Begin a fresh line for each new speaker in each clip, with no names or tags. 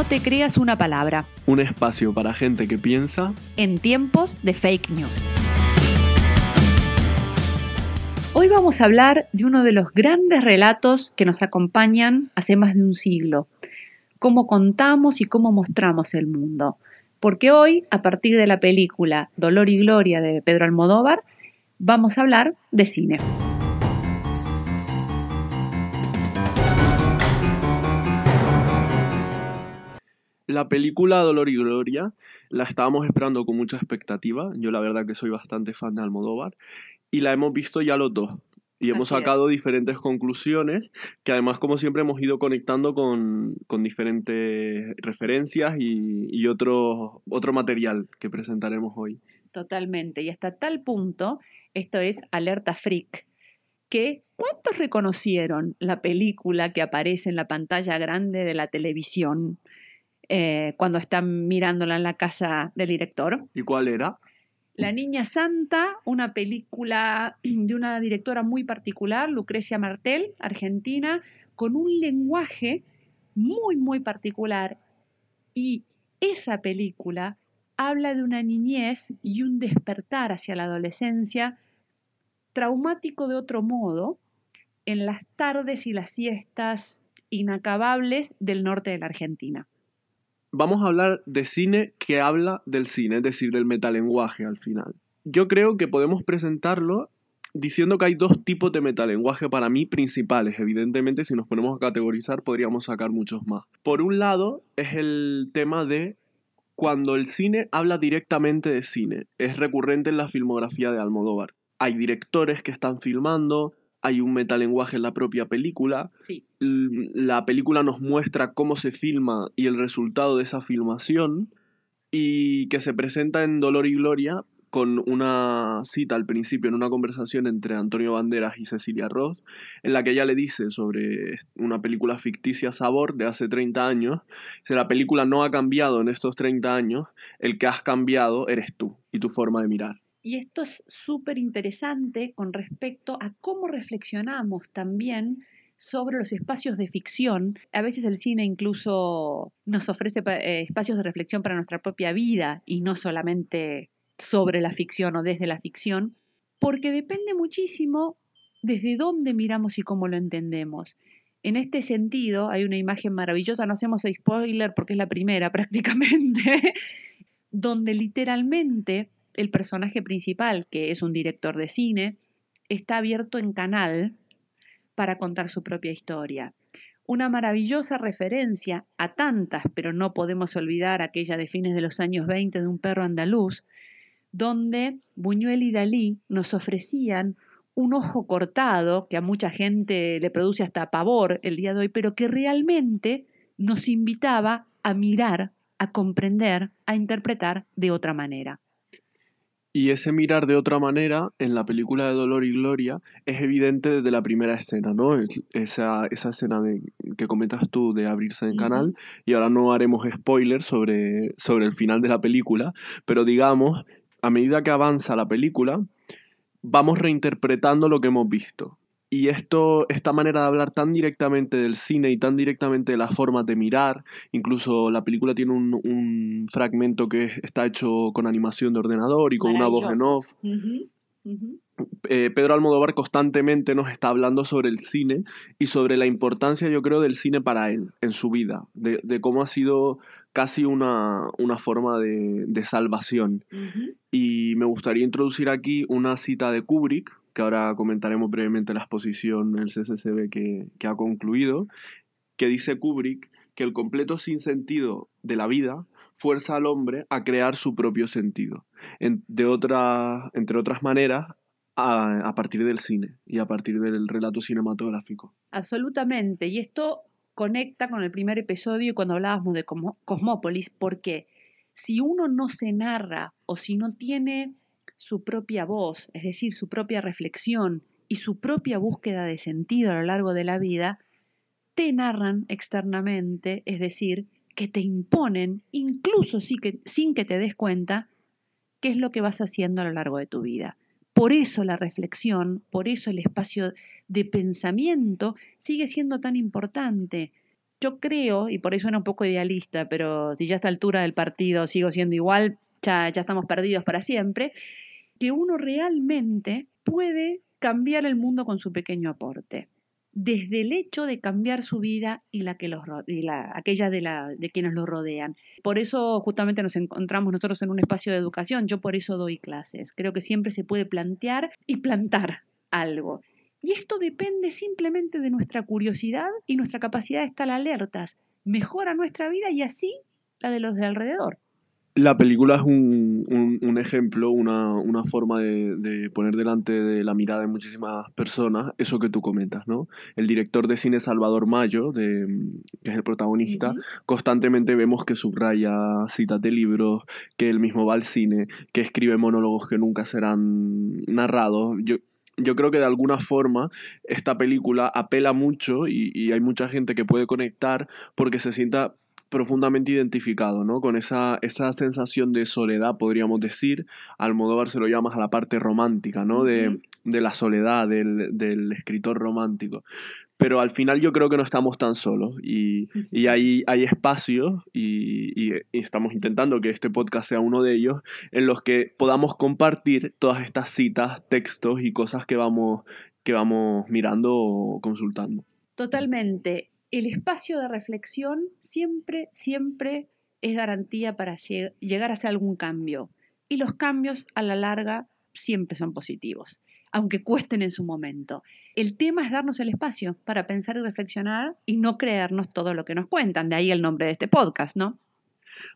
No te creas una palabra.
Un espacio para gente que piensa
en tiempos de fake news. Hoy vamos a hablar de uno de los grandes relatos que nos acompañan hace más de un siglo. Cómo contamos y cómo mostramos el mundo. Porque hoy, a partir de la película Dolor y Gloria de Pedro Almodóvar, vamos a hablar de cine.
La película Dolor y Gloria la estábamos esperando con mucha expectativa. Yo la verdad que soy bastante fan de Almodóvar y la hemos visto ya los dos. Y hemos sacado diferentes conclusiones que además, como siempre, hemos ido conectando con, diferentes referencias y, y, otro, otro material que presentaremos hoy.
Totalmente. Y hasta tal punto, esto es Alerta Freak, que ¿cuántos reconocieron la película que aparece en la pantalla grande de la televisión? Eh, cuando están mirándola en la casa del director.
¿Y cuál era?
La Niña Santa, una película de una directora muy particular, Lucrecia Martel, argentina, con un lenguaje muy, muy particular. Y esa película habla de una niñez y un despertar hacia la adolescencia traumático de otro modo en las tardes y las siestas inacabables del norte de la Argentina
vamos a hablar de cine que habla del cine, es decir, del metalenguaje al final. Yo creo que podemos presentarlo diciendo que hay dos tipos de metalenguaje para mí principales. Evidentemente, si nos ponemos a categorizar, podríamos sacar muchos más. Por un lado, es el tema de cuando el cine habla directamente de cine. Es recurrente en la filmografía de Almodóvar. Hay directores que están filmando, hay un metalenguaje en la propia película. La película nos muestra cómo se filma y el resultado de esa filmación y que se presenta en Dolor y Gloria con una cita al principio en una conversación entre Antonio Banderas y Cecilia Ross, en la que ella le dice sobre una película ficticia Sabor de hace 30 años, si la película no ha cambiado en estos 30 años, el que has cambiado eres tú y tu forma de mirar.
Y esto es súper interesante con respecto a cómo reflexionamos también sobre los espacios de ficción. A veces el cine incluso nos ofrece eh, espacios de reflexión para nuestra propia vida y no solamente sobre la ficción o desde la ficción, porque depende muchísimo desde dónde miramos y cómo lo entendemos. En este sentido, hay una imagen maravillosa, no hacemos spoiler porque es la primera prácticamente, donde literalmente el personaje principal, que es un director de cine, está abierto en canal para contar su propia historia. Una maravillosa referencia a tantas, pero no podemos olvidar aquella de fines de los años 20 de un perro andaluz, donde Buñuel y Dalí nos ofrecían un ojo cortado, que a mucha gente le produce hasta pavor el día de hoy, pero que realmente nos invitaba a mirar, a comprender, a interpretar de otra manera.
Y ese mirar de otra manera en la película de Dolor y Gloria es evidente desde la primera escena, ¿no? Esa, esa escena de, que comentas tú de abrirse el canal, y ahora no haremos spoilers sobre, sobre el final de la película, pero digamos, a medida que avanza la película, vamos reinterpretando lo que hemos visto. Y esto, esta manera de hablar tan directamente del cine y tan directamente de las formas de mirar, incluso la película tiene un, fragmento que está hecho con animación de ordenador y con una voz en off. Eh, Pedro Almodóvar constantemente nos está hablando sobre el cine y sobre la importancia, yo creo, del cine para él, en su vida, de, cómo ha sido casi una, forma de, salvación. Y me gustaría introducir aquí una cita de Kubrick, que ahora comentaremos brevemente la exposición, el CCCB que, que ha concluido, que dice Kubrick que el completo sinsentido de la vida fuerza al hombre a crear su propio sentido. de otra, entre otras maneras, a, partir del cine y a partir del relato cinematográfico.
Absolutamente. Y esto conecta con el primer episodio cuando hablábamos de Cosmópolis, porque si uno no se narra o si no tiene su propia voz, es decir, su propia reflexión y su propia búsqueda de sentido a lo largo de la vida, te narran externamente, es decir, que te imponen, incluso sin que te des cuenta, qué es lo que vas haciendo a lo largo de tu vida. Por eso la reflexión, por eso el espacio de pensamiento sigue siendo tan importante. Yo creo, y por eso era un poco idealista, pero si ya a esta altura del partido sigo siendo igual, ya, ya estamos perdidos para siempre, que uno realmente puede cambiar el mundo con su pequeño aporte desde el hecho de cambiar su vida y la que los y la, aquella de, la, de quienes los rodean. Por eso justamente nos encontramos nosotros en un espacio de educación, yo por eso doy clases. Creo que siempre se puede plantear y plantar algo. Y esto depende simplemente de nuestra curiosidad y nuestra capacidad de estar alertas. Mejora nuestra vida y así la de los de alrededor.
La película es un, un, ejemplo, una, una forma de, de, poner delante de la mirada de muchísimas personas eso que tú comentas, ¿no? El director de cine Salvador Mayo, de, que es el protagonista, constantemente vemos que subraya citas de libros, que él mismo va al cine, que escribe monólogos que nunca serán narrados. Yo, yo creo que de alguna forma esta película apela mucho y, y, hay mucha gente que puede conectar porque se sienta profundamente identificado, ¿no? Con esa, esa sensación de soledad, podríamos decir. Almodóvar se lo llamas a la parte romántica, ¿no? De, de la soledad, del, del, escritor romántico. Pero al final yo creo que no estamos tan solos y, y hay, hay espacios y, y, estamos intentando que este podcast sea uno de ellos en los que podamos compartir todas estas citas, textos y cosas que vamos, que vamos mirando o consultando.
Totalmente el espacio de reflexión siempre, siempre es garantía para llegar a hacer algún cambio. Y los cambios a la larga siempre son positivos, aunque cuesten en su momento. El tema es darnos el espacio para pensar y reflexionar y no creernos todo lo que nos cuentan. De ahí el nombre de este podcast, ¿no?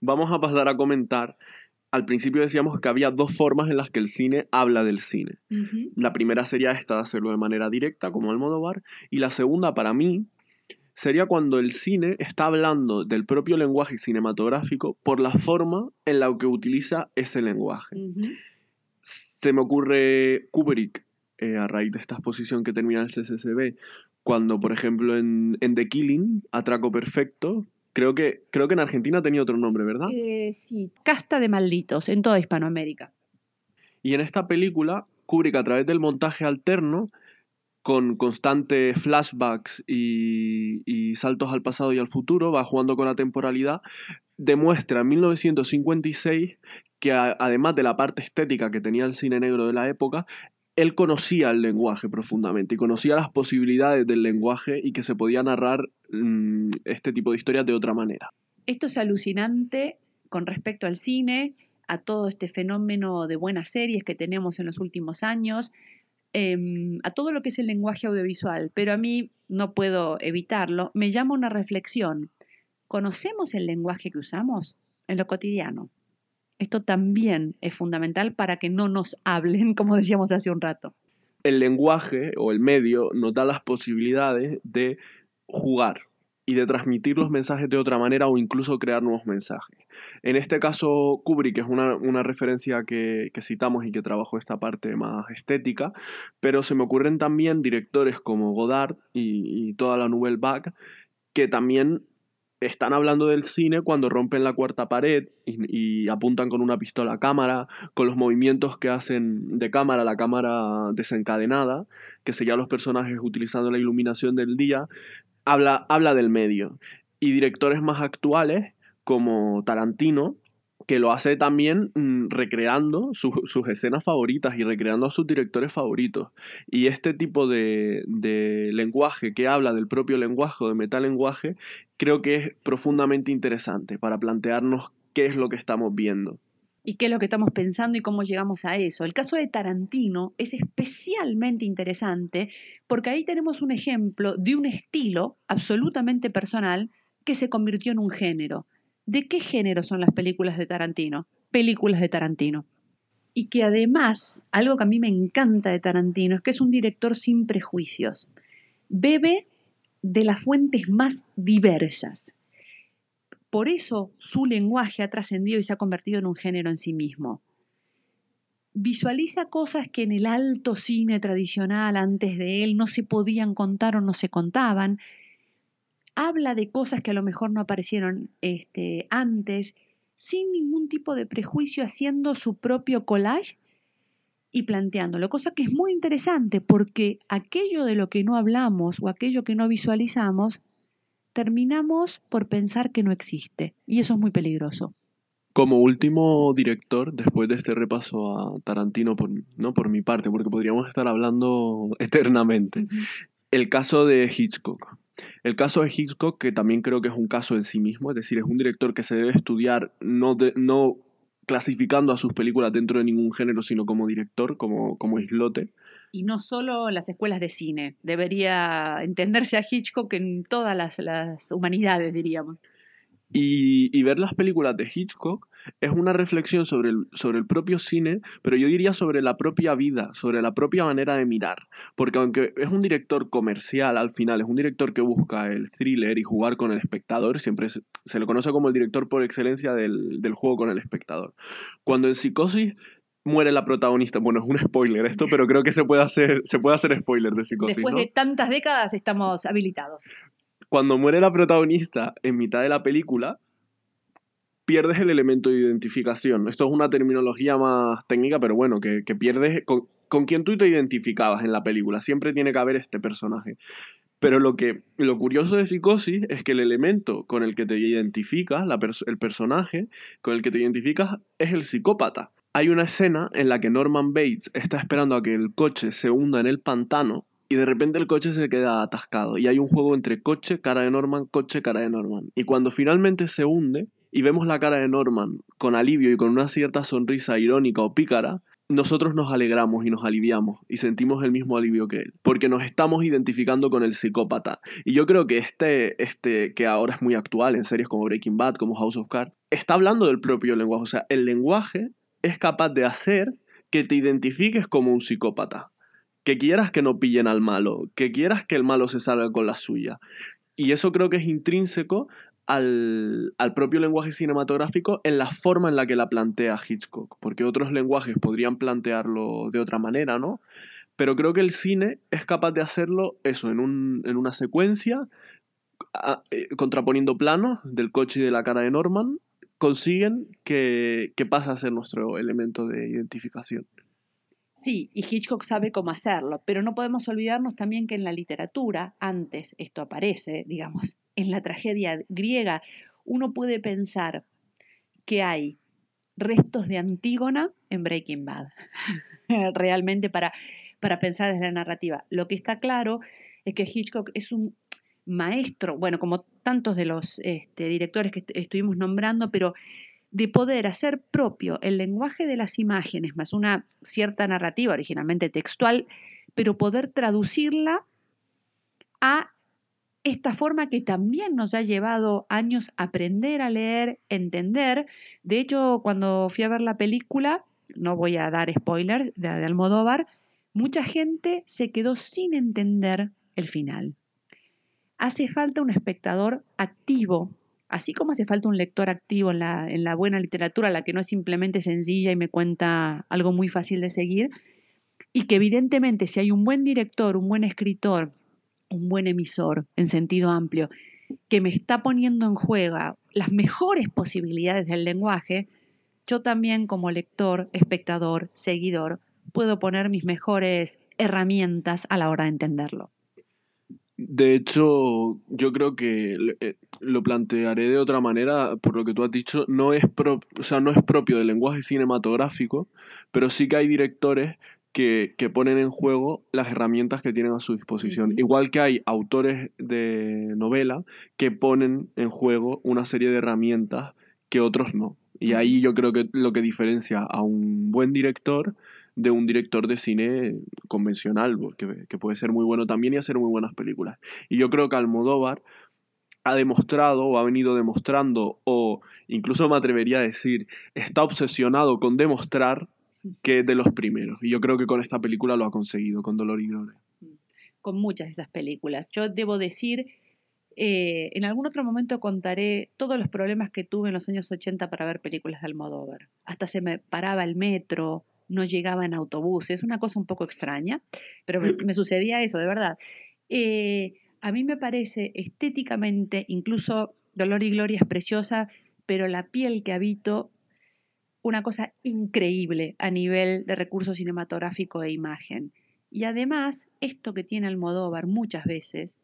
Vamos a pasar a comentar. Al principio decíamos que había dos formas en las que el cine habla del cine. Uh -huh. La primera sería esta de hacerlo de manera directa, como Almodóvar, y la segunda, para mí, sería cuando el cine está hablando del propio lenguaje cinematográfico por la forma en la que utiliza ese lenguaje. Uh -huh. Se me ocurre Kubrick, eh, a raíz de esta exposición que termina el CCCB, cuando, por ejemplo, en, en, The Killing, Atraco Perfecto, creo que, creo que en Argentina tenía otro nombre, ¿verdad?
Eh, sí, Casta de Malditos, en toda Hispanoamérica.
Y en esta película, Kubrick, a través del montaje alterno, con constantes flashbacks y, saltos al pasado y al futuro, va jugando con la temporalidad, demuestra en 1956 que además de la parte estética que tenía el cine negro de la época, él conocía el lenguaje profundamente y conocía las posibilidades del lenguaje y que se podía narrar mmm, este tipo de historias de otra manera.
Esto es alucinante con respecto al cine, a todo este fenómeno de buenas series que tenemos en los últimos años, eh, a todo lo que es el lenguaje audiovisual, pero a mí no puedo evitarlo, me llama una reflexión. ¿Conocemos el lenguaje que usamos en lo cotidiano? Esto también es fundamental para que no nos hablen, como decíamos hace un rato.
El lenguaje o el medio nos da las posibilidades de jugar y de transmitir los mensajes de otra manera o incluso crear nuevos mensajes. En este caso, Kubrick es una, una referencia que, citamos y que trabajó esta parte más estética, pero se me ocurren también directores como Godard y, toda la Nouvelle Vague que también están hablando del cine cuando rompen la cuarta pared y, y, apuntan con una pistola a cámara, con los movimientos que hacen de cámara, la cámara desencadenada, que sería los personajes utilizando la iluminación del día, habla, habla del medio. Y directores más actuales, como Tarantino, que lo hace también mmm, recreando su, sus escenas favoritas y recreando a sus directores favoritos. Y este tipo de, de, lenguaje que habla del propio lenguaje de metalenguaje, creo que es profundamente interesante para plantearnos qué es lo que estamos viendo.
Y qué es lo que estamos pensando y cómo llegamos a eso. El caso de Tarantino es especialmente interesante porque ahí tenemos un ejemplo de un estilo absolutamente personal que se convirtió en un género ¿De qué género son las películas de Tarantino? Películas de Tarantino. Y que además, algo que a mí me encanta de Tarantino es que es un director sin prejuicios. Bebe de las fuentes más diversas. Por eso su lenguaje ha trascendido y se ha convertido en un género en sí mismo. Visualiza cosas que en el alto cine tradicional antes de él no se podían contar o no se contaban habla de cosas que a lo mejor no aparecieron este, antes, sin ningún tipo de prejuicio, haciendo su propio collage y planteándolo, cosa que es muy interesante porque aquello de lo que no hablamos o aquello que no visualizamos terminamos por pensar que no existe. Y eso es muy peligroso.
Como último director, después de este repaso a Tarantino, por, no por mi parte, porque podríamos estar hablando eternamente, el caso de Hitchcock. El caso de Hitchcock, que también creo que es un caso en sí mismo, es decir, es un director que se debe estudiar no, no clasificando a sus películas dentro de ningún género, sino como director, como, como islote.
Y no solo las escuelas de cine, debería entenderse a Hitchcock en todas las, las humanidades, diríamos.
Y, ver las películas de Hitchcock es una reflexión sobre el, sobre el propio cine, pero yo diría sobre la propia vida, sobre la propia manera de mirar. Porque aunque es un director comercial al final, es un director que busca el thriller y jugar con el espectador, siempre se, le conoce como el director por excelencia del, del juego con el espectador. Cuando en Psicosis muere la protagonista. Bueno, es un spoiler esto, pero creo que se puede hacer, se puede hacer spoiler de psicosis.
Después de tantas décadas estamos habilitados
cuando muere la protagonista en mitad de la película, pierdes el elemento de identificación. Esto es una terminología más técnica, pero bueno, que, pierdes con, con quien tú te identificabas en la película. Siempre tiene que haber este personaje. Pero lo, que, lo curioso de Psicosis es que el elemento con el que te identificas, el personaje con el que te identificas, es el psicópata. Hay una escena en la que Norman Bates está esperando a que el coche se hunda en el pantano y de repente el coche se queda atascado y hay un juego entre coche, cara de Norman, coche, cara de Norman. Y cuando finalmente se hunde y vemos la cara de Norman con alivio y con una cierta sonrisa irónica o pícara, nosotros nos alegramos y nos aliviamos y sentimos el mismo alivio que él, porque nos estamos identificando con el psicópata. Y yo creo que este, este que ahora es muy actual en series como Breaking Bad, como House of Cards, está hablando del propio lenguaje. O sea, el lenguaje es capaz de hacer que te identifiques como un psicópata que quieras que no pillen al malo, que quieras que el malo se salga con la suya. Y eso creo que es intrínseco al, propio lenguaje cinematográfico en la forma en la que la plantea Hitchcock, porque otros lenguajes podrían plantearlo de otra manera, ¿no? Pero creo que el cine es capaz de hacerlo eso, en, una secuencia, eh, contraponiendo planos del coche y de la cara de Norman, consiguen que, que pase a ser nuestro elemento de identificación.
Sí, y Hitchcock sabe cómo hacerlo, pero no podemos olvidarnos también que en la literatura, antes esto aparece, digamos, en la tragedia griega, uno puede pensar que hay restos de Antígona en Breaking Bad, realmente para, para pensar desde la narrativa. Lo que está claro es que Hitchcock es un maestro, bueno, como tantos de los este, directores que estuvimos nombrando, pero de poder hacer propio el lenguaje de las imágenes, más una cierta narrativa originalmente textual, pero poder traducirla a esta forma que también nos ha llevado años aprender a leer, entender. De hecho, cuando fui a ver la película, no voy a dar spoilers de, de Almodóvar, mucha gente se quedó sin entender el final. Hace falta un espectador activo así como hace falta un lector activo en la, en la buena literatura, la que no es simplemente sencilla y me cuenta algo muy fácil de seguir, y que evidentemente si hay un buen director, un buen escritor, un buen emisor en sentido amplio, que me está poniendo en juego las mejores posibilidades del lenguaje, yo también como lector, espectador, seguidor, puedo poner mis mejores herramientas a la hora de entenderlo.
De hecho, yo creo que eh, lo plantearé de otra manera, por lo que tú has dicho, no es, o sea, no es propio del lenguaje cinematográfico, pero sí que hay directores que, ponen en juego las herramientas que tienen a su disposición. Igual que hay autores de novela que ponen en juego una serie de herramientas que otros no. Y ahí yo creo que lo que diferencia a un buen director de un director de cine convencional, que, que puede ser muy bueno también y hacer muy buenas películas. Y yo creo que Almodóvar ha demostrado o ha venido demostrando o incluso me atrevería a decir está obsesionado con demostrar que es de los primeros. Y yo creo que con esta película lo ha conseguido, con Dolor y Gloria.
Con muchas de esas películas. Yo debo decir, eh, en algún otro momento contaré todos los problemas que tuve en los años 80 para ver películas de Almodóvar. Hasta se me paraba el metro, no llegaba en autobús. Es una cosa un poco extraña, pero me, sucedía eso, de verdad. Eh, a mí me parece estéticamente, incluso Dolor y Gloria es preciosa, pero la piel que habito, una cosa increíble a nivel de recurso cinematográfico e imagen. Y además, esto que tiene Almodóvar muchas veces,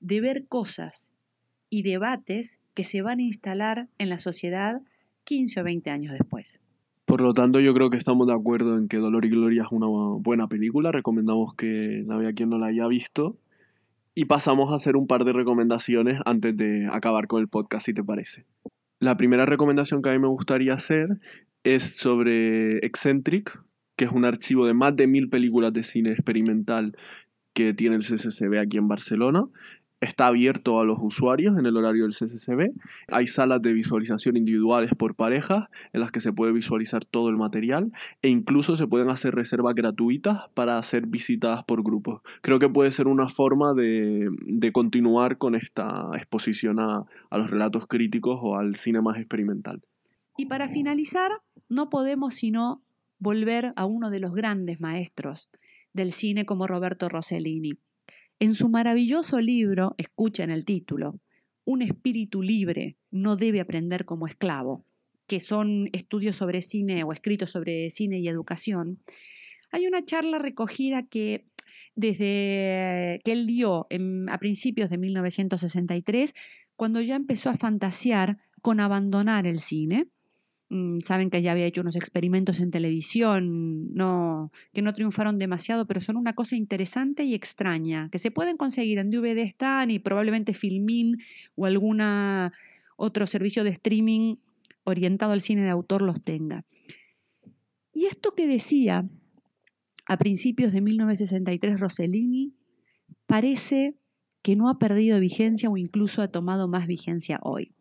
de ver cosas y debates que se van a instalar en la sociedad 15 o 20 años después.
Por lo tanto, yo creo que estamos de acuerdo en que Dolor y Gloria es una buena película. Recomendamos que la vea quien no la haya visto. Y pasamos a hacer un par de recomendaciones antes de acabar con el podcast, si te parece. La primera recomendación que a mí me gustaría hacer es sobre Eccentric, que es un archivo de más de mil películas de cine experimental que tiene el CCCB aquí en Barcelona. Está abierto a los usuarios en el horario del CCCB. Hay salas de visualización individuales por parejas en las que se puede visualizar todo el material e incluso se pueden hacer reservas gratuitas para ser visitadas por grupos. Creo que puede ser una forma de, continuar con esta exposición a, a los relatos críticos o al cine más experimental.
Y para finalizar, no podemos sino volver a uno de los grandes maestros del cine como Roberto Rossellini. En su maravilloso libro, escuchen el título, Un espíritu libre no debe aprender como esclavo, que son estudios sobre cine o escritos sobre cine y educación, hay una charla recogida que desde que él dio a principios de 1963, cuando ya empezó a fantasear con abandonar el cine, saben que ya había hecho unos experimentos en televisión, no, que no triunfaron demasiado, pero son una cosa interesante y extraña, que se pueden conseguir en DVD están y probablemente Filmin o algún otro servicio de streaming orientado al cine de autor los tenga. Y esto que decía a principios de 1963 Rossellini parece que no ha perdido vigencia o incluso ha tomado más vigencia hoy.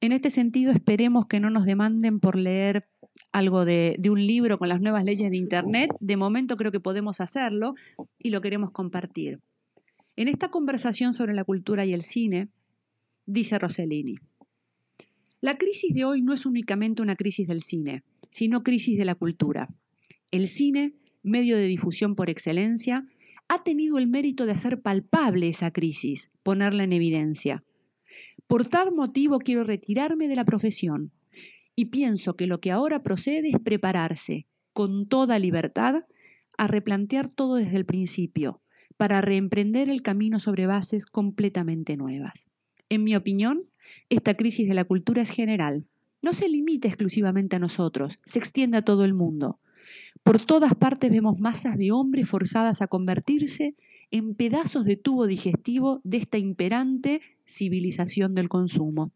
En este sentido, esperemos que no nos demanden por leer algo de, un libro con las nuevas leyes de Internet. De momento creo que podemos hacerlo y lo queremos compartir. En esta conversación sobre la cultura y el cine, dice Rossellini, la crisis de hoy no es únicamente una crisis del cine, sino crisis de la cultura. El cine, medio de difusión por excelencia, ha tenido el mérito de hacer palpable esa crisis, ponerla en evidencia. Por tal motivo quiero retirarme de la profesión y pienso que lo que ahora procede es prepararse con toda libertad a replantear todo desde el principio, para reemprender el camino sobre bases completamente nuevas. En mi opinión, esta crisis de la cultura es general. No se limita exclusivamente a nosotros, se extiende a todo el mundo. Por todas partes vemos masas de hombres forzadas a convertirse en pedazos de tubo digestivo de esta imperante civilización del consumo.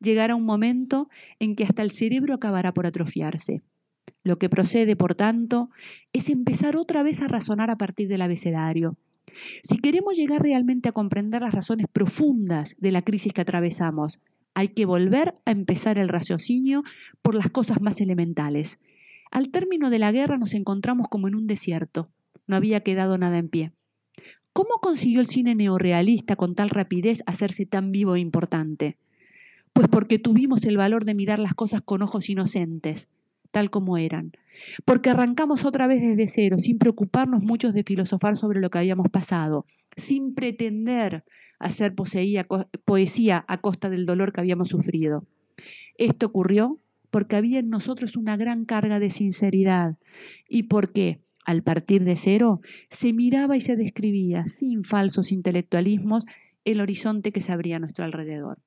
Llegará un momento en que hasta el cerebro acabará por atrofiarse. Lo que procede, por tanto, es empezar otra vez a razonar a partir del abecedario. Si queremos llegar realmente a comprender las razones profundas de la crisis que atravesamos, hay que volver a empezar el raciocinio por las cosas más elementales. Al término de la guerra nos encontramos como en un desierto. No había quedado nada en pie. ¿Cómo consiguió el cine neorealista con tal rapidez hacerse tan vivo e importante? Pues porque tuvimos el valor de mirar las cosas con ojos inocentes, tal como eran. Porque arrancamos otra vez desde cero, sin preocuparnos muchos de filosofar sobre lo que habíamos pasado, sin pretender hacer poesía a costa del dolor que habíamos sufrido. Esto ocurrió porque había en nosotros una gran carga de sinceridad y porque, al partir de cero, se miraba y se describía, sin falsos intelectualismos, el horizonte que se abría a nuestro alrededor.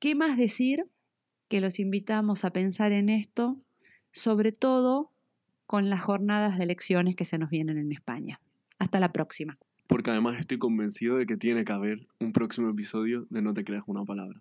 ¿Qué más decir que los invitamos a pensar en esto, sobre todo con las jornadas de elecciones que se nos vienen en España? Hasta la próxima.
Porque además estoy convencido de que tiene que haber un próximo episodio de No te creas una palabra.